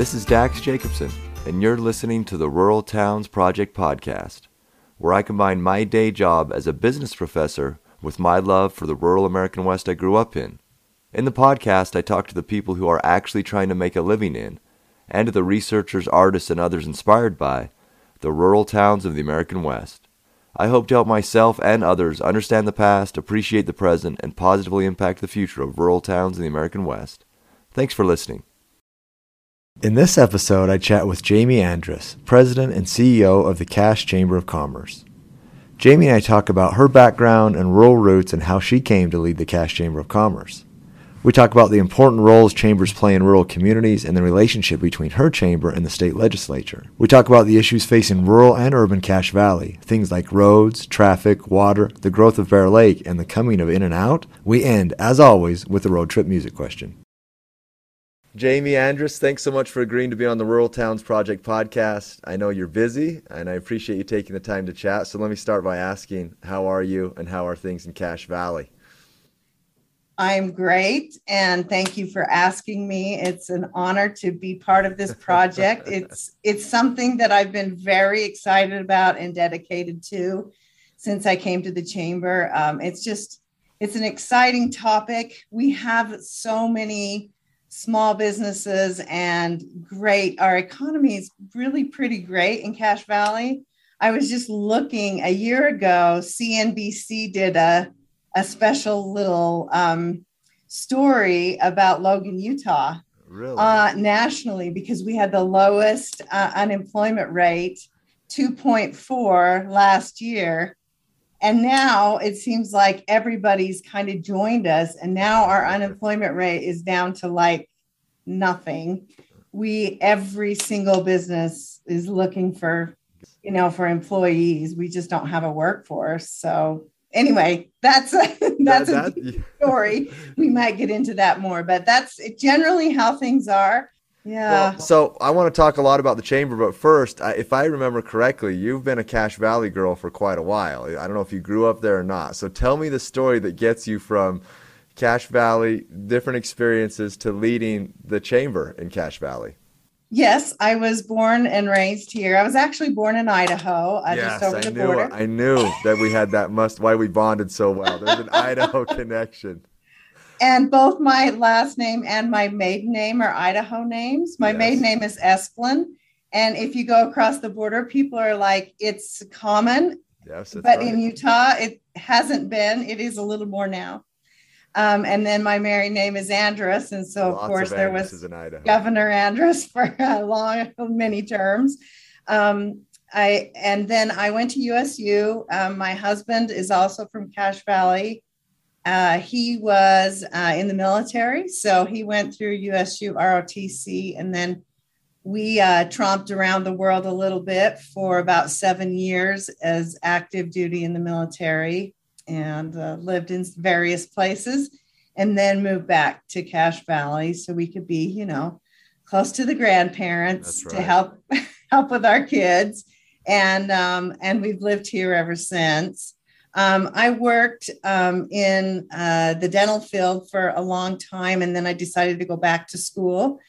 Hi, this is Dax Jacobson, and you're listening to the Rural Towns Project podcast, where I combine my day job as a business professor with my love for the rural American West I grew up in. In the podcast, I talk to the people who are actually trying to make a living in, and to the researchers, artists, and others inspired by the rural towns of the American West. I hope to help myself and others understand the past, appreciate the present, and positively impact the future of rural towns in the American West. Thanks for listening. In this episode, I chat with Jamie Andrus, President and CEO of the Cache Chamber of Commerce. Jamie and I talk about her background and rural roots and how she came to lead the Cache Chamber of Commerce. We talk about the important roles chambers play in rural communities and the relationship between her chamber and the state legislature. We talk about the issues facing rural and urban Cache Valley, things like roads, traffic, water, the growth of Bear Lake, and the coming of In and Out. We end, as always, with the road trip music question. Jamie Andrus, thanks so much for agreeing to be on the Rural Towns Project podcast. I know you're busy and I appreciate you taking the time to chat. So let me start by asking, how are you and how are things in Cache Valley? I'm great, and thank you for asking me. It's an honor to be part of this project. it's it's something that I've been very excited about and dedicated to since I came to the chamber. Um, it's just it's an exciting topic. We have so many small businesses and great. Our economy is really pretty great in Cache Valley. I was just looking a year ago. CNBC did a a special little um, story about Logan, Utah, really? uh, nationally because we had the lowest uh, unemployment rate, 2.4 last year. And now it seems like everybody's kind of joined us. And now our unemployment rate is down to like nothing. We, every single business is looking for, you know, for employees. We just don't have a workforce. So anyway, that's a, that's that, that, a story. We might get into that more, but that's generally how things are. Yeah. Well, so I want to talk a lot about the chamber, but first, if I remember correctly, you've been a Cache Valley girl for quite a while. I don't know if you grew up there or not. So tell me the story that gets you from Cache Valley, different experiences to leading the chamber in Cache Valley. Yes, I was born and raised here. I was actually born in Idaho, uh, yes, just over I the knew, border. I knew that we had that must why we bonded so well. There's an Idaho connection. And both my last name and my maiden name are Idaho names. My yes. maiden name is Esplin. And if you go across the border, people are like, it's common. Yes, but right. in Utah, it hasn't been. It is a little more now. Um, and then my married name is Andrus. And so, Lots of course, of there was Governor Andrus for a long, many terms. Um, I and then I went to USU. Um, my husband is also from Cache Valley. Uh, he was uh, in the military, so he went through USU ROTC, and then we uh, tromped around the world a little bit for about seven years as active duty in the military and uh, lived in various places and then moved back to Cache Valley so we could be, you know, close to the grandparents right. to help help with our kids. And um, and we've lived here ever since. Um, I worked um, in uh, the dental field for a long time, and then I decided to go back to school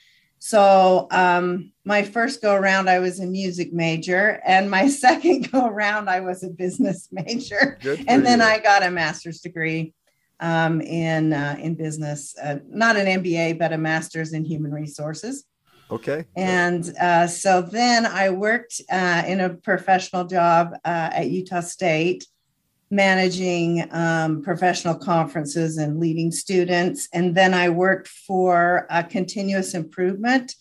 so um, my first go around, I was a music major, and my second go around, I was a business major, and then you. I got a master's degree um, in uh, in business, uh, not an MBA, but a master's in human resources. Okay. And uh, so then I worked uh, in a professional job uh, at Utah State managing um, professional conferences and leading students. And then I worked for a continuous improvement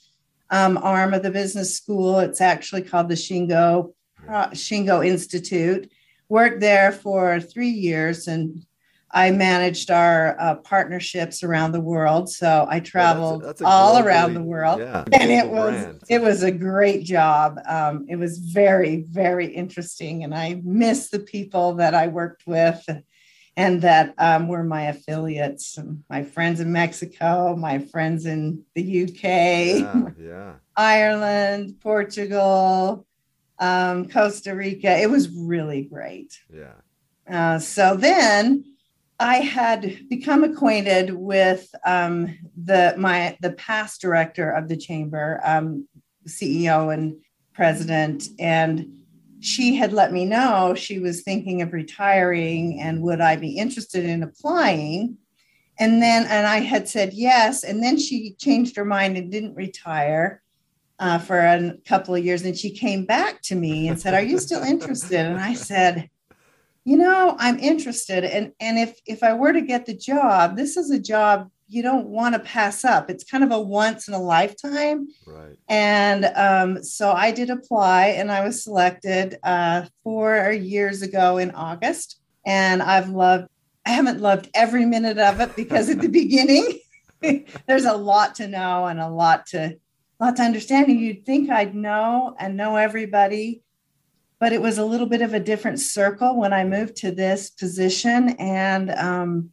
um, arm of the business school. It's actually called the Shingo uh, Shingo Institute. Worked there for three years and I managed our uh, partnerships around the world. So I traveled that's a, that's a all globally, around the world, yeah, and it was brand. it was a great job. Um, it was very very interesting, and I miss the people that I worked with, and that um, were my affiliates, my friends in Mexico, my friends in the UK, yeah, yeah. Ireland, Portugal, um, Costa Rica. It was really great. Yeah. Uh, so then I had become acquainted with um, the my the past director of the chamber, um, CEO and president, and she had let me know she was thinking of retiring and would I be interested in applying. And then, and I had said yes. And then she changed her mind and didn't retire uh, for a couple of years. And she came back to me and said, Are you still interested? And I said, you know i'm interested and and if if i were to get the job this is a job you don't want to pass up. It's kind of a once in a lifetime. Right. And um, so i did apply and i was selected uh, four years ago in august and i've loved i haven't loved every minute of it because at the beginning there's a lot to know and a lot to a lot to understand and you'd think i'd know and know everybody but it was a little bit of a different circle when I moved to this position. And um,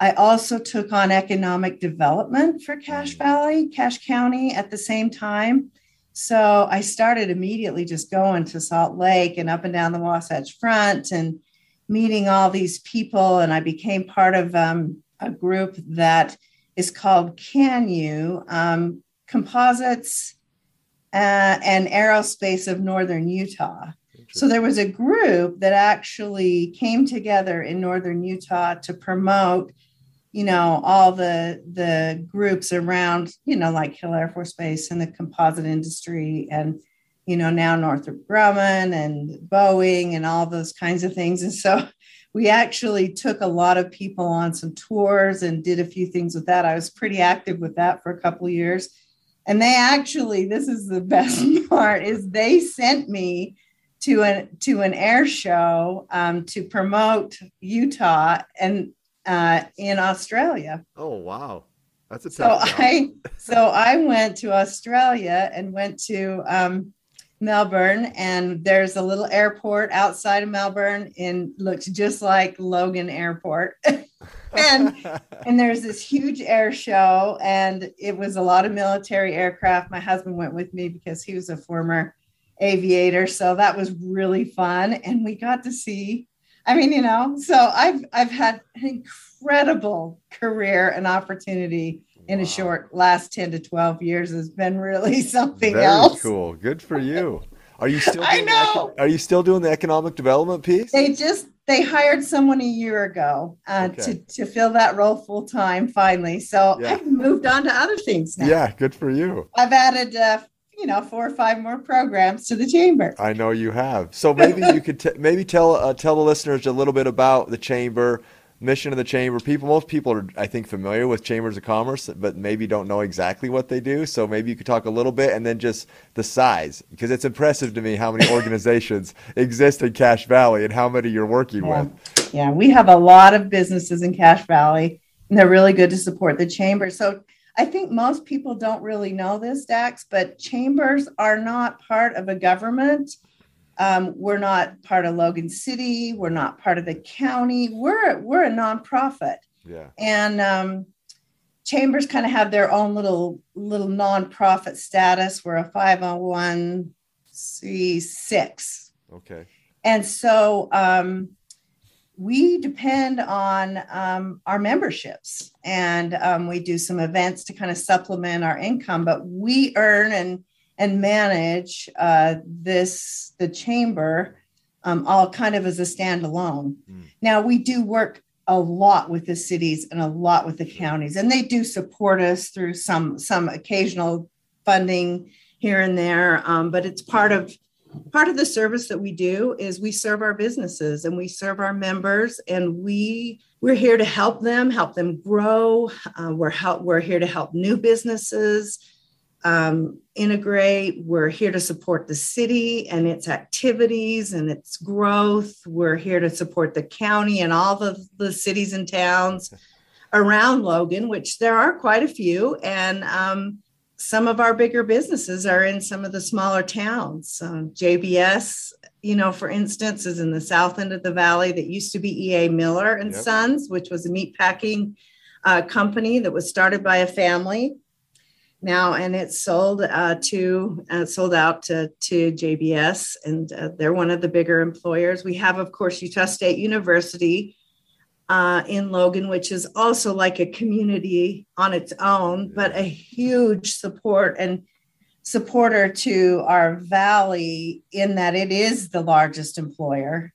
I also took on economic development for Cache mm. Valley, Cache County at the same time. So I started immediately just going to Salt Lake and up and down the Wasatch Front and meeting all these people. And I became part of um, a group that is called CANU um, Composites uh, and Aerospace of Northern Utah. So there was a group that actually came together in northern Utah to promote, you know, all the the groups around, you know, like Hill Air Force Base and the composite industry and you know, now Northrop Grumman and Boeing and all those kinds of things. And so we actually took a lot of people on some tours and did a few things with that. I was pretty active with that for a couple of years. And they actually, this is the best part, is they sent me to an to an air show um, to promote Utah and uh, in Australia. Oh wow, that's a so I so I went to Australia and went to um, Melbourne, and there's a little airport outside of Melbourne, and looks just like Logan Airport. and and there's this huge air show, and it was a lot of military aircraft. My husband went with me because he was a former aviator. So that was really fun. And we got to see, I mean, you know, so I've I've had an incredible career and opportunity in a short last 10 to 12 years has been really something Very else. Cool. Good for you. Are you still I know. The, are you still doing the economic development piece? They just they hired someone a year ago uh, okay. to to fill that role full time finally. So yeah. I've moved on to other things now. Yeah, good for you. I've added uh, you know four or five more programs to the chamber. I know you have. So maybe you could t- maybe tell uh, tell the listeners a little bit about the chamber, mission of the chamber. People, most people are I think familiar with chambers of commerce, but maybe don't know exactly what they do. So maybe you could talk a little bit and then just the size, because it's impressive to me how many organizations exist in Cache Valley and how many you're working yeah. with. Yeah, we have a lot of businesses in Cache Valley, and they're really good to support the chamber. So I think most people don't really know this, Dax, but chambers are not part of a government. Um, we're not part of Logan City. We're not part of the county. We're we're a nonprofit. Yeah. And um, chambers kind of have their own little little nonprofit status. We're a 501c6. Okay. And so um, we depend on um, our memberships. And um, we do some events to kind of supplement our income but we earn and and manage uh, this the chamber um, all kind of as a standalone. Mm. now we do work a lot with the cities and a lot with the counties and they do support us through some some occasional funding here and there um, but it's part of part of the service that we do is we serve our businesses and we serve our members and we we're here to help them help them grow. Uh, we're help we're here to help new businesses um, integrate. We're here to support the city and its activities and its growth. We're here to support the county and all the, the cities and towns around logan which there are quite a few. And um, some of our bigger businesses are in some of the smaller towns. Um, JBS, you know, for instance, is in the south end of the valley that used to be EA Miller and yep. Sons, which was a meat packing uh, company that was started by a family now, and it's sold uh, to uh, sold out to, to JBS, and uh, they're one of the bigger employers. We have, of course, Utah State University uh, in Logan, which is also like a community on its own, but a huge support and supporter to our valley in that it is the largest employer.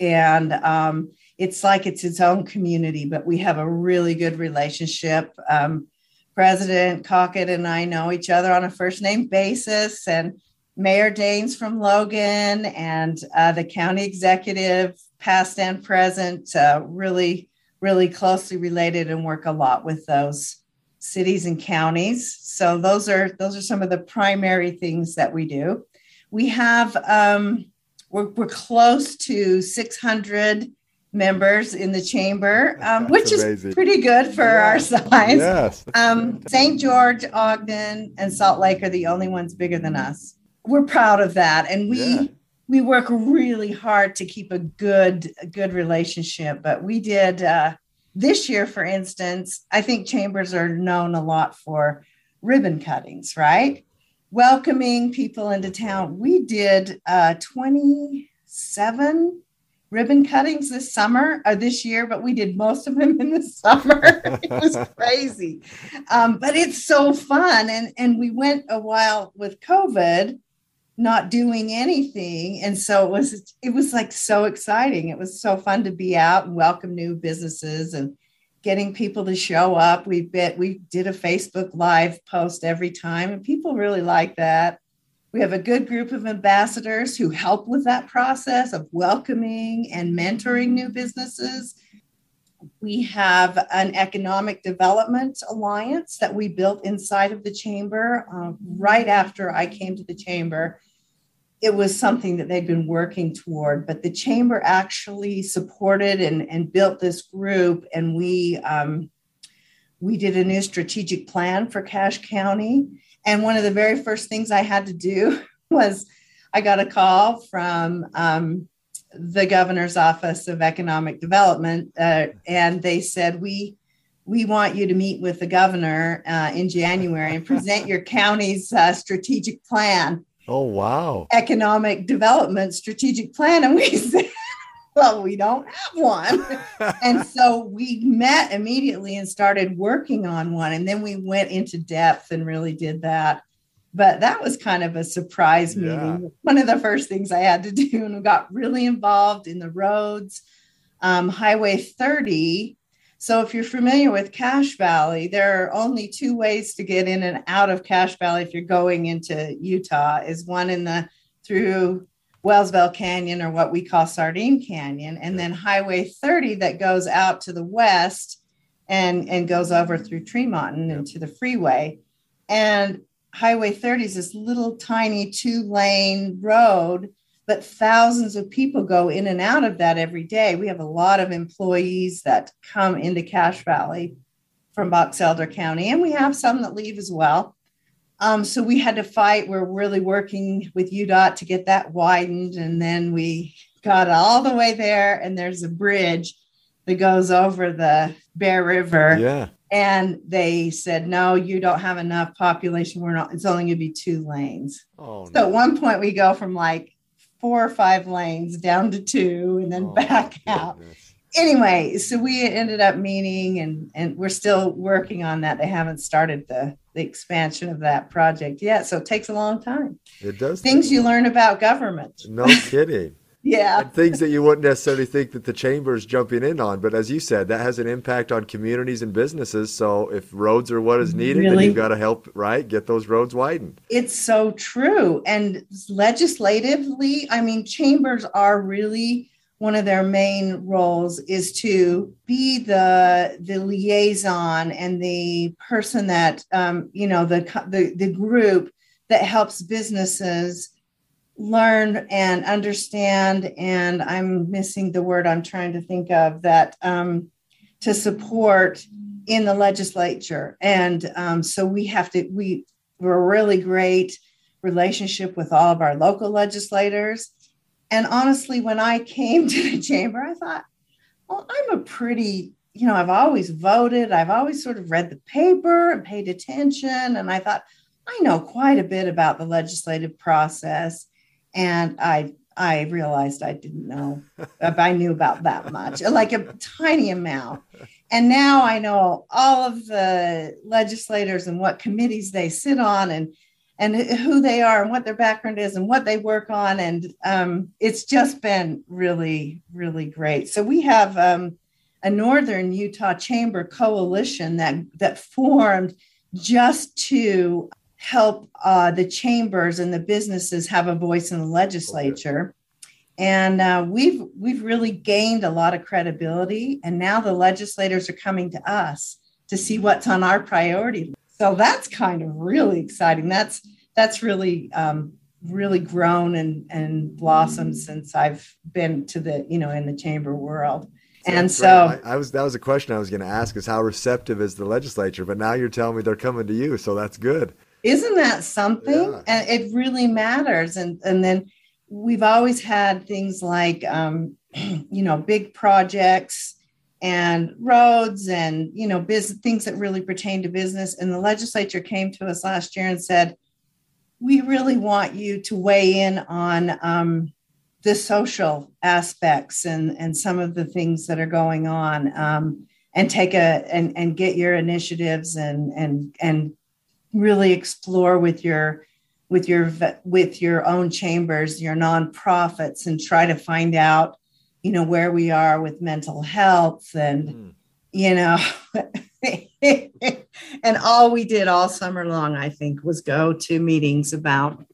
And um, it's like it's its own community, but we have a really good relationship. Um, President Cockett and I know each other on a first name basis, and Mayor Daines from Logan and uh, the county executive, past and present, uh, really, really closely related and work a lot with those cities and counties. So those are those are some of the primary things that we do. We have um, we're, we're close to 600 members in the chamber, um, which amazing. is pretty good for yeah. our size. Yes. Um, St. George, Ogden, and Salt Lake are the only ones bigger than us. We're proud of that, and we yeah. We work really hard to keep a good a good relationship. But we did uh, this year, for instance. I think chambers are known a lot for ribbon cuttings, right? Welcoming people into town. We did uh, 27 ribbon cuttings this summer or this year, but we did most of them in the summer. it was crazy. Um, but it's so fun. And, and we went a while with COVID not doing anything. And so it was, it was like so exciting. It was so fun to be out and welcome new businesses and getting people to show up. We bit, we did a Facebook live post every time and people really like that. We have a good group of ambassadors who help with that process of welcoming and mentoring new businesses. We have an economic development alliance that we built inside of the chamber uh, right after I came to the chamber. It was something that they'd been working toward, but the chamber actually supported and, and built this group, and we um, we did a new strategic plan for Cache County and one of the very first things I had to do was I got a call from um, the governor's office of economic development, uh, and they said we we want you to meet with the governor uh, in January and present your county's uh, strategic plan. Oh wow! Economic development strategic plan, and we said well, we don't have one. and so we met immediately and started working on one. And then we went into depth and really did that. But that was kind of a surprise meeting. Yeah. One of the first things I had to do and we got really involved in the roads. Um, Highway 30. So if you're familiar with Cache Valley, there are only two ways to get in and out of Cache Valley if you're going into Utah is one in the through Wellsville Canyon or what we call Sardine Canyon, and then Highway 30 that goes out to the west and, and goes over through Tremont and into the freeway. And Highway 30 is this little tiny two lane road, but thousands of people go in and out of that every day. We have a lot of employees that come into Cache Valley from Box Elder County, and we have some that leave as well. Um, so we had to fight. We're really working with UDOT to get that widened. And then we got all the way there, and there's a bridge that goes over the Bear River. Yeah. And they said, no, you don't have enough population. We're not, it's only going to be two lanes. Oh, so no. at one point, we go from like four or five lanes down to two and then oh, back out. Anyway, so we ended up meeting and, and we're still working on that. They haven't started the the expansion of that project yet. So it takes a long time. It does. Things you learn about government. No kidding. Yeah. And things that you wouldn't necessarily think that the chamber is jumping in on. But as you said, that has an impact on communities and businesses. So if roads are what is needed, really? then you've got to help, right? Get those roads widened. It's so true. And legislatively, I mean, chambers are really one of their main roles is to be the the liaison and the person that um, you know the, the the group that helps businesses learn and understand and i'm missing the word i'm trying to think of that um, to support in the legislature and um, so we have to we we're a really great relationship with all of our local legislators and honestly, when I came to the chamber, I thought, well, I'm a pretty, you know, I've always voted, I've always sort of read the paper and paid attention. And I thought, I know quite a bit about the legislative process. And I I realized I didn't know I knew about that much, like a tiny amount. And now I know all of the legislators and what committees they sit on and and who they are and what their background is and what they work on. And um, it's just been really, really great. So we have um, a Northern Utah Chamber coalition that that formed just to help uh, the chambers and the businesses have a voice in the legislature. And uh, we've we've really gained a lot of credibility, and now the legislators are coming to us to see what's on our priority. So that's kind of really exciting. That's that's really um, really grown and and blossomed since I've been to the you know in the chamber world. and so I, I, was that was a question I was going to ask is how receptive is the legislature? But now you're telling me they're coming to you, so that's good. Isn't that something? Yeah. And it really matters. And and then we've always had things like um, you know big projects and roads and you know business things that really pertain to business. And the legislature came to us last year and said, we really want you to weigh in on um, the social aspects and and some of the things that are going on. Um, and take a and, and get your initiatives and and and really explore with your with your with your own chambers your nonprofits and try to find out you know where we are with mental health and mm. you know and all we did all summer long i think was go to meetings about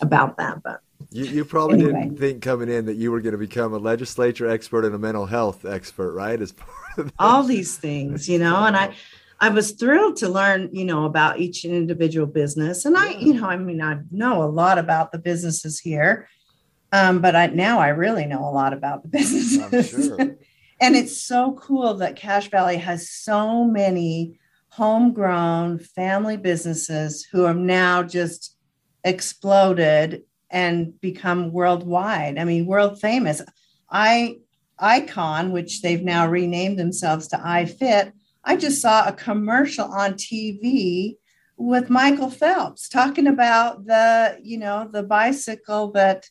about that but you, you probably anyway. didn't think coming in that you were going to become a legislature expert and a mental health expert right as part of all these things you know and i I was thrilled to learn, you know, about each individual business. And I, you know, I mean, I know a lot about the businesses here, um, but I now I really know a lot about the businesses. Sure. and it's so cool that Cache Valley has so many homegrown family businesses who have now just exploded and become worldwide. I mean, world famous. I Icon, which they've now renamed themselves to iFit I just saw a commercial on TV with Michael Phelps talking about the, you know, the bicycle that,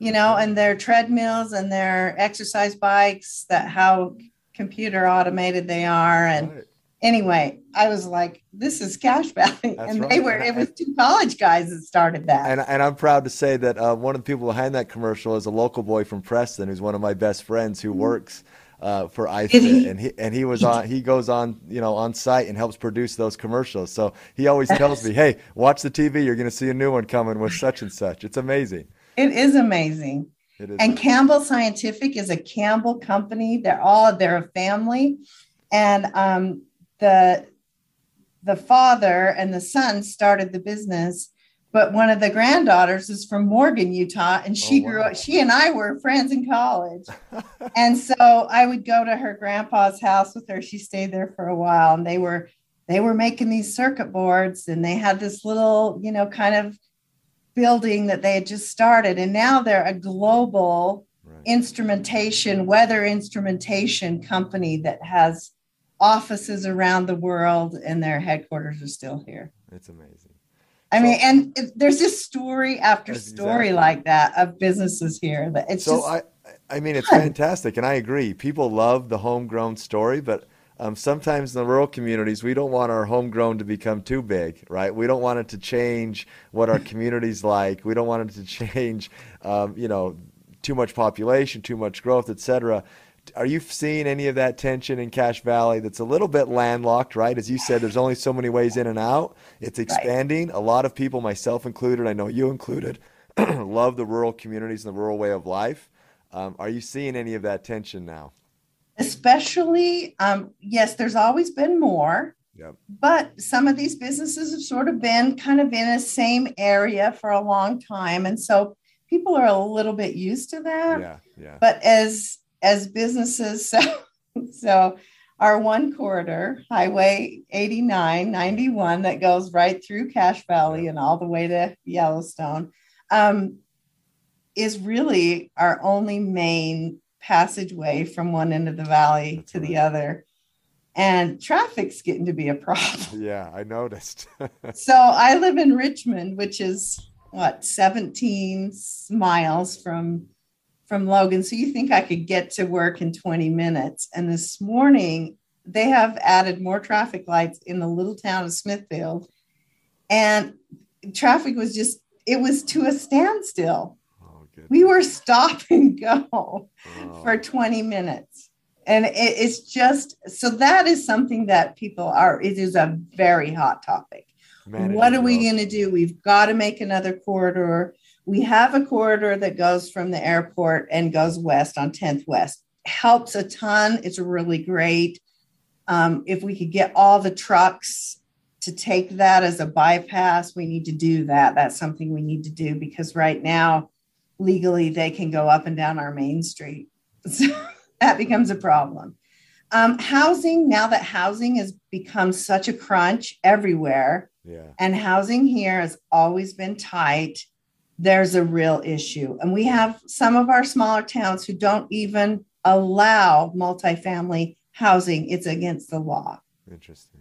you know, and their treadmills and their exercise bikes that how computer automated they are. And right. anyway, I was like, this is Cache Valley. That's and right. they were, it was two college guys that started that. And, and I'm proud to say that uh, one of the people behind that commercial is a local boy from Preston who's one of my best friends who mm-hmm. works uh, for iFit, and he and he was on. He goes on, you know, on site and helps produce those commercials. So he always tells me, "Hey, watch the TV. You're going to see a new one coming with such and such." It's amazing. It is amazing. It is. And Campbell Scientific is a Campbell company. They're all they're a family, and um, the the father and the son started the business but one of the granddaughters is from Morgan, Utah, and she oh, wow. grew up. She and I were friends in college, and so I would go to her grandpa's house with her. She stayed there for a while, and they were they were making these circuit boards, and they had this little, you know, kind of building that they had just started, and now they're a global right. instrumentation, weather instrumentation company that has offices around the world, and their headquarters are still here. It's amazing. I so, mean, and it, there's just story after story exactly. like that of businesses here that it's so just I I mean it's fantastic and I agree. People love the homegrown story, but um, sometimes in the rural communities we don't want our homegrown to become too big, right? We don't want it to change what our community's like. We don't want it to change, um, you know, too much population, too much growth, etc are you seeing any of that tension in Cache Valley that's a little bit landlocked, right? As you said, there's only so many ways in and out. It's expanding. Right. A lot of people, myself included, I know you included, love the rural communities and the rural way of life. Um, are you seeing any of that tension now? Especially, um, yes, there's always been more. Yep. But some of these businesses have sort of been kind of in the same area for a long time. And so people are a little bit used to that. Yeah. Yeah. But as as businesses. So, so our one corridor, Highway 89, 91, that goes right through Cache Valley and all the way to Yellowstone, um, is really our only main passageway from one end of the valley to the other. And traffic's getting to be a problem. Yeah, I noticed. so I live in Richmond, which is what 17 miles from from Logan. So you think I could get to work in 20 minutes. And this morning they have added more traffic lights in the little town of Smithfield. And traffic was just it was to a standstill. Oh, we were stop and go oh. for 20 minutes. And it, it's just so that is something that people are, it is a very hot topic. Managing what are we going to do? We've got to make another corridor. We have a corridor that goes from the airport and goes west on 10th West. Helps a ton. It's really great. Um, if we could get all the trucks to take that as a bypass, we need to do that. That's something we need to do because right now, legally, they can go up and down our main street. So that becomes a problem. Um, housing, now that housing has become such a crunch everywhere, yeah. and housing here has always been tight, there's a real issue. And we have some of our smaller towns who don't even allow multifamily housing, it's against the law. Interesting.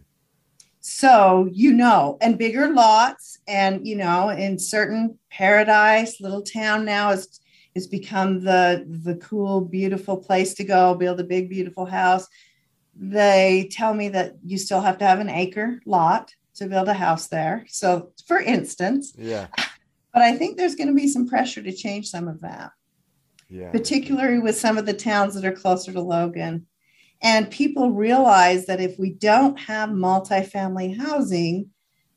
So, you know, and bigger lots, and you know, in certain paradise, little town now is has become the the cool, beautiful place to go, build a big, beautiful house. They tell me that you still have to have an acre lot to build a house there. So, for instance, yeah. But I think there's going to be some pressure to change some of that. Yeah. Particularly with some of the towns that are closer to Logan. And people realize that if we don't have multifamily housing,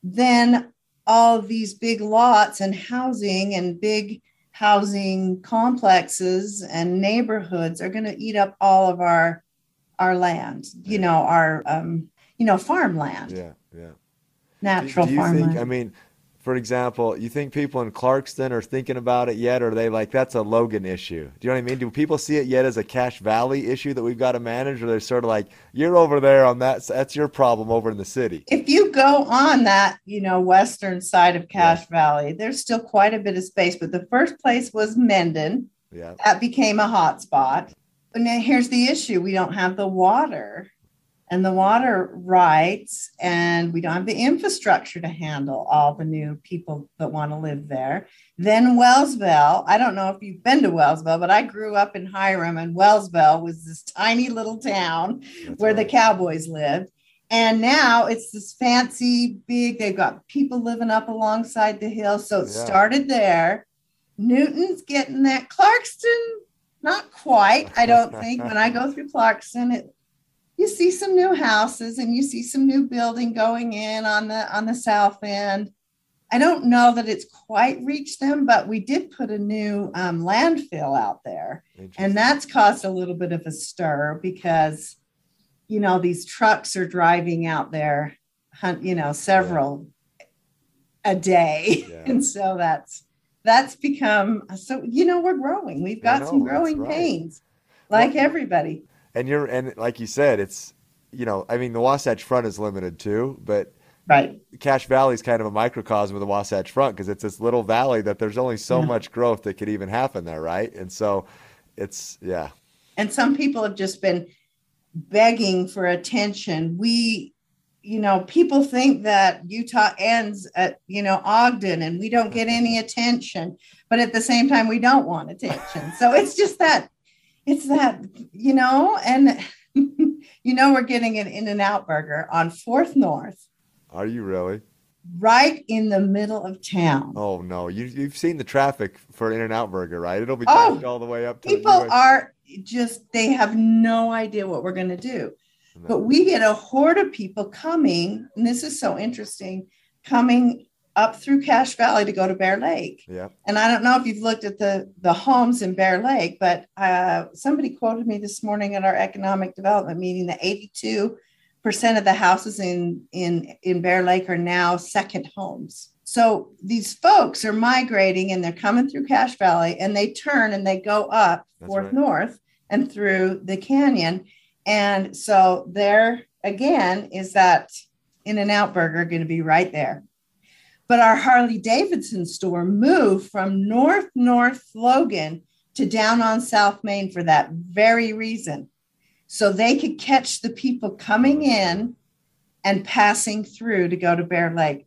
then all these big lots and housing and big housing complexes and neighborhoods are going to eat up all of our our land you know our um you know farmland yeah yeah natural do, do you farmland think i mean for example, you think people in Clarkston are thinking about it yet, or are they like that's a Logan issue? Do you know what I mean? Do people see it yet as a Cache Valley issue that we've got to manage, or they're sort of like you're over there on that? That's your problem over in the city. If you go on that, you know, western side of Cache yeah. Valley, there's still quite a bit of space. But the first place was Mendon. Yeah, that became a hot spot. And now here's the issue: we don't have the water and the water rights, and we don't have the infrastructure to handle all the new people that want to live there. Then Wellsville, I don't know if you've been to Wellsville, but I grew up in Hyrum, and Wellsville was this tiny little town That's where right. the cowboys lived. And now it's this fancy, big, they've got people living up alongside the hill. So it yeah. started there. Newton's getting that. Clarkston, not quite, I don't think. when I go through Clarkston, it you see some new houses and you see some new building going in on the on the south end i don't know that it's quite reached them but we did put a new um, landfill out there and that's caused a little bit of a stir because you know these trucks are driving out there you know several yeah. a day yeah. and so that's that's become so you know we're growing we've got know, some growing right. pains like well, everybody and you're and like you said, it's you know, I mean, the Wasatch Front is limited too, but right, Cache Valley is kind of a microcosm of the Wasatch Front because it's this little valley that there's only so yeah. much growth that could even happen there, right? And so, it's yeah. And some people have just been begging for attention. We you know, people think that Utah ends at, you know, Ogden and we don't get any attention, but at the same time, we don't want attention. So it's just that it's that you know and you know we're getting an in and out burger on fourth north. Are you really? Right in the middle of town. Oh no. You, you've seen the traffic for in and out burger right? It'll be oh, all the way up to people are just they have no idea what we're going to do. No. but we get a horde of people coming and this is so interesting coming up through Cache Valley to go to Bear Lake. Yeah. And I don't know if you've looked at the the homes in Bear Lake, but uh, somebody quoted me this morning at our economic development meeting that 82 percent of the houses in in in Bear Lake are now second homes. So these folks are migrating and they're coming through Cache Valley and they turn and they go up That's Fourth right. North and through the canyon. And so there again is that In and Out Burger going to be right there. But our Harley Davidson store moved from North North Logan to down on South Main for that very reason. So they could catch the people coming in and passing through to go to Bear Lake.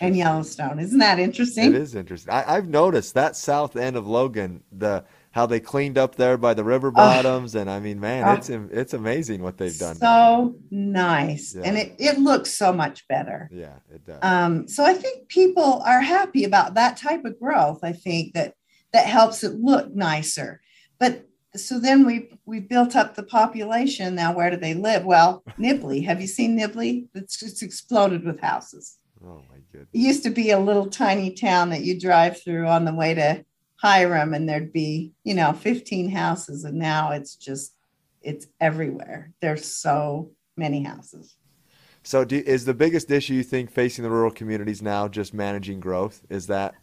and Yellowstone. Isn't that interesting? It is interesting. I, have noticed that south end of Logan, the how they cleaned up there by the river bottoms, and I mean, man, it's it's amazing what they've done. So nice, yeah. and it it looks so much better. Yeah, it does. Um, so I think people are happy about that type of growth. I think that that helps it look nicer. But so then we we built up the population. Now where do they live? Well, Nibley. Have you seen Nibley? It's just exploded with houses. Oh my goodness! It used to be a little tiny town that you drive through on the way to Hyrum, and there'd be you know 15 houses, and now it's just it's everywhere. There's so many houses. So, do, is the biggest issue you think facing the rural communities now just managing growth? Is that?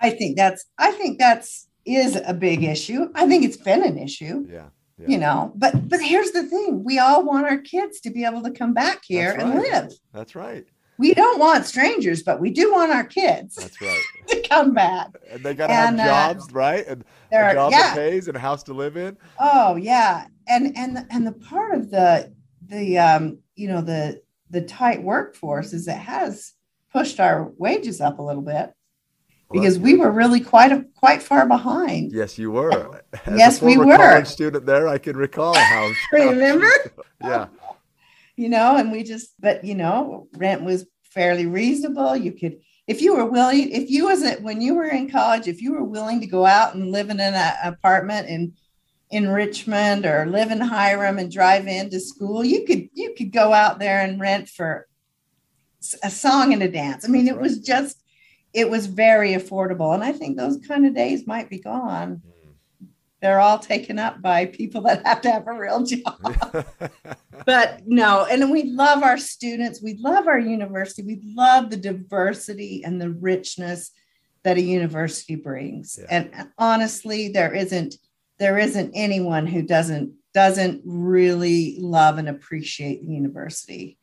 I think that's. I think that's is a big issue. I think it's been an issue. Yeah. yeah. You know, but but here's the thing: we all want our kids to be able to come back here and live. That's right. We don't want strangers, but we do want our kids. That's right. to come back. And they got to have uh, jobs, uh, right? And a job yeah. that pays and a house to live in. Oh yeah, and and the, and the part of the the um you know the the tight workforce is it has pushed our wages up a little bit because we were really quite a, quite far behind. Yes, you were. As yes, we were. College student there, I can recall how. Remember? yeah. You know, and we just, but you know, rent was fairly reasonable. You could, if you were willing, if you wasn't, when you were in college, if you were willing to go out and live in an apartment in in Richmond or live in Hyrum and drive into school, you could you could go out there and rent for a song and a dance. I mean, it was just it was very affordable. And I think those kind of days might be gone. Mm. They're all taken up by people that have to have a real job. but no, and we love our students. We love our university. We love the diversity and the richness that a university brings. Yeah. And honestly, there isn't there isn't anyone who doesn't doesn't really love and appreciate the university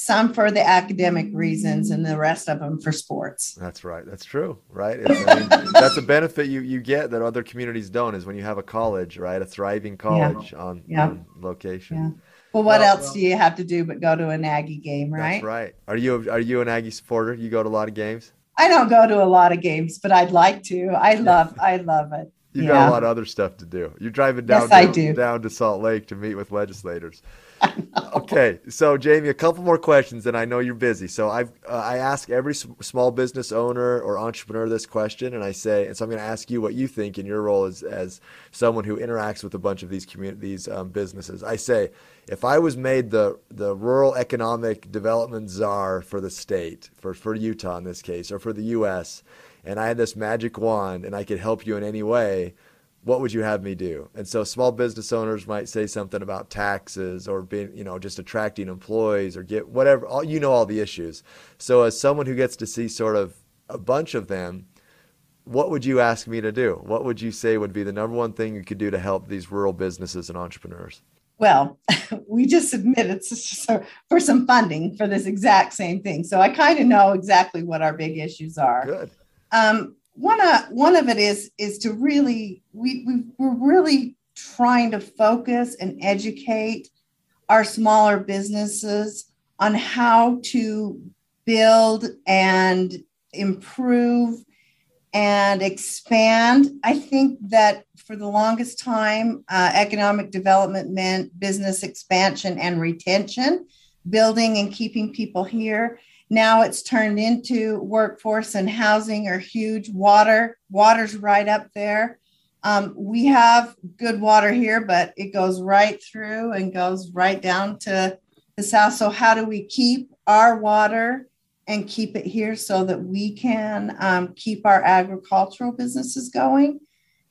some for the academic reasons and the rest of them for sports. That's right. That's true. Right. I mean, that's a benefit you, you get that other communities don't is when you have a college, right? A thriving college yeah. On, yeah. on, location. Yeah. Well, what well, else well, do you have to do but go to an Aggie game, right? That's right. Are you are you an Aggie supporter? You go to a lot of games? I don't go to a lot of games, but I'd like to. I love I love it. You yeah. got a lot of other stuff to do. You're driving down yes, to, I do. down to Salt Lake to meet with legislators okay, so Jamie, a couple more questions, and I know you're busy. So I've uh, I ask every small business owner or entrepreneur this question, and I say, and so I'm going to ask you what you think in your role as as someone who interacts with a bunch of these communities um, businesses. I say, if I was made the the rural economic development czar for the state, for for Utah in this case, or for the U.S., and I had this magic wand, and I could help you in any way what would you have me do? And so small business owners might say something about taxes or being, you know, just attracting employees or get whatever, all, you know, all the issues. So as someone who gets to see sort of a bunch of them, what would you ask me to do? What would you say would be the number one thing you could do to help these rural businesses and entrepreneurs? Well, we just submitted for some funding for this exact same thing. So I kind of know exactly what our big issues are. Good. Um, one of one of it is is to really we, we we're really trying to focus and educate our smaller businesses on how to build and improve and expand. I think that for the longest time, uh, economic development meant business expansion and retention, building and keeping people here. Now it's turned into workforce and housing are huge. Water, water's right up there. Um, we have good water here, but it goes right through and goes right down to the south. So, how do we keep our water and keep it here so that we can um, keep our agricultural businesses going?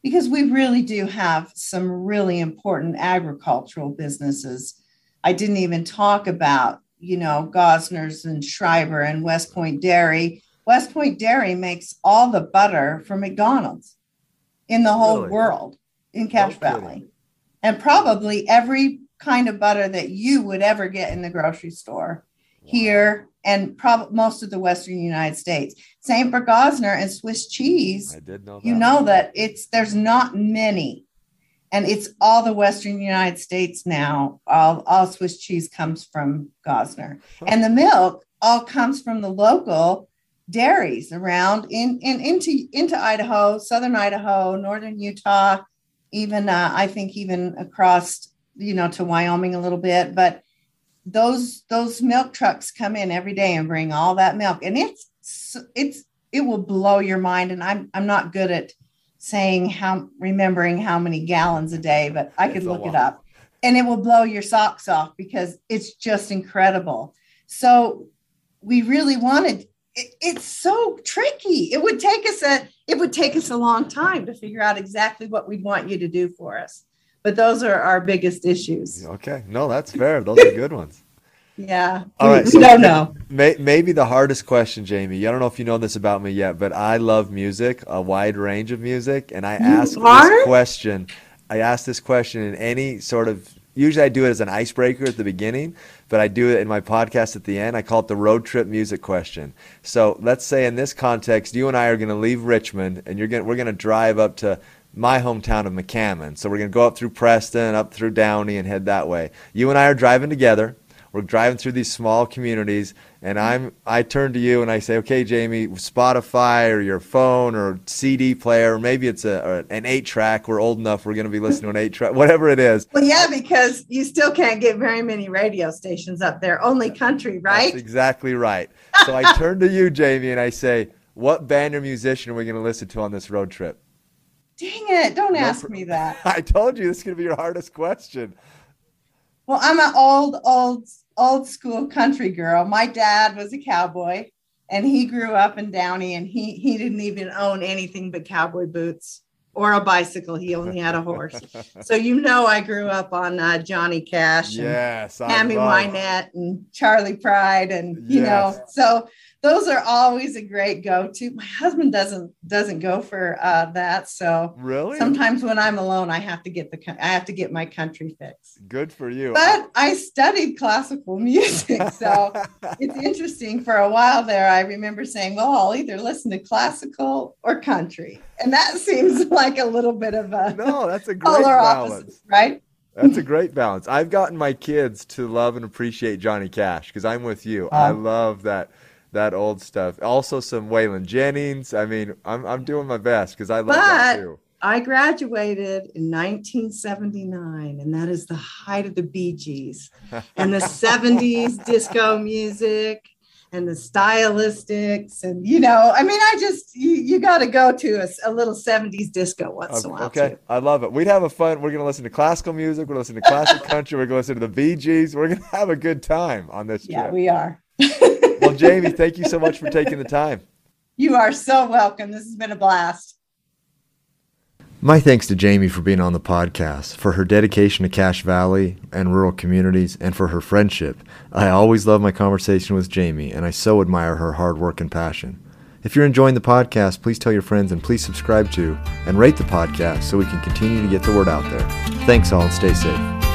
Because we really do have some really important agricultural businesses. I didn't even talk about you know, Gossner's and Schreiber and West Point Dairy. West Point Dairy makes all the butter for McDonald's in the whole really? world in Cache no Valley. And probably every kind of butter that you would ever get in the grocery store wow. here and probably most of the western United States. Same for Gosner and Swiss cheese. I did know that. You know that it's there's not many and it's all the western united states now all, all swiss cheese comes from gossner and the milk all comes from the local dairies around in, in into into Idaho, southern Idaho, northern Utah, even uh, I think even across you know to Wyoming a little bit. But those those milk trucks come in every day and bring all that milk, and it's it's it will blow your mind. And I'm I'm not good at saying how remembering how many gallons a day, but I could look it up, and it will blow your socks off because it's just incredible. So we really wanted it, it's so tricky. It would take us a it would take us a long time to figure out exactly what we'd want you to do for us. But those are our biggest issues. Okay, no, that's fair. Those are good ones. Yeah. All right. So no, no. May, maybe the hardest question, Jamie. I don't know if you know this about me yet, but I love music, a wide range of music, and I ask this question. I ask this question in any sort of. Usually, I do it as an icebreaker at the beginning, but I do it in my podcast at the end. I call it the road trip music question. So let's say in this context, you and I are going to leave Richmond, and you're going. We're going to drive up to my hometown of McCammon. So we're going to go up through Preston, up through Downey, and head that way. You and I are driving together. We're driving through these small communities, and I'm I turn to you and I say, "Okay, Jamie, Spotify or your phone or CD player, or maybe it's a or an eight track. We're old enough. We're going to be listening to an eight track, whatever it is." Well, yeah, because you still can't get very many radio stations up there. Only country, right? That's exactly right. So I turn to you, Jamie, and I say, "What band or musician are we going to listen to on this road trip?" Dang it! Don't ask me that. I told you this is going to be your hardest question. Well, I'm an old, old, old school country girl. My dad was a cowboy, and he grew up in Downey, and he he didn't even own anything but cowboy boots or a bicycle. He only had a horse. so you know, I grew up on uh, Johnny Cash and Yes, Tammy Wynette and Charley Pride, and you Yes. know, so those are always a great go-to. My husband doesn't doesn't go for uh, that, so Really? sometimes when I'm alone, I have to get the I have to get my country fix. Good for you. But I studied classical music, so it's interesting. For a while there, I remember saying, "Well, I'll either listen to classical or country," and that seems like a little bit of a no, that's a great balance. right? That's a great balance. I've gotten my kids to love and appreciate Johnny Cash because I'm with you. I Oh. love that that old stuff. Also some Waylon Jennings. I mean, I'm I'm doing my best because I love that too. I graduated in 1979, and that is the height of the Bee Gees and the 70s disco music and the stylistics. And, you know, I mean, I just, you, you got to go to a, a little 70s disco once in a while. Okay, too. I love it. We'd have a fun. We're gonna listen to classical music. We're gonna listen to classic country. We're gonna listen to the Bee Gees. We're gonna have a good time on this Yeah, trip. we are. Jamie, thank you so much for taking the time. You are so welcome. This has been a blast. My thanks to Jamie for being on the podcast, for her dedication to Cache Valley and rural communities, and for her friendship. I always love my conversation with Jamie, and I so admire her hard work and passion. If you're enjoying the podcast, please tell your friends and please subscribe to and rate the podcast so we can continue to get the word out there. Thanks all and stay safe.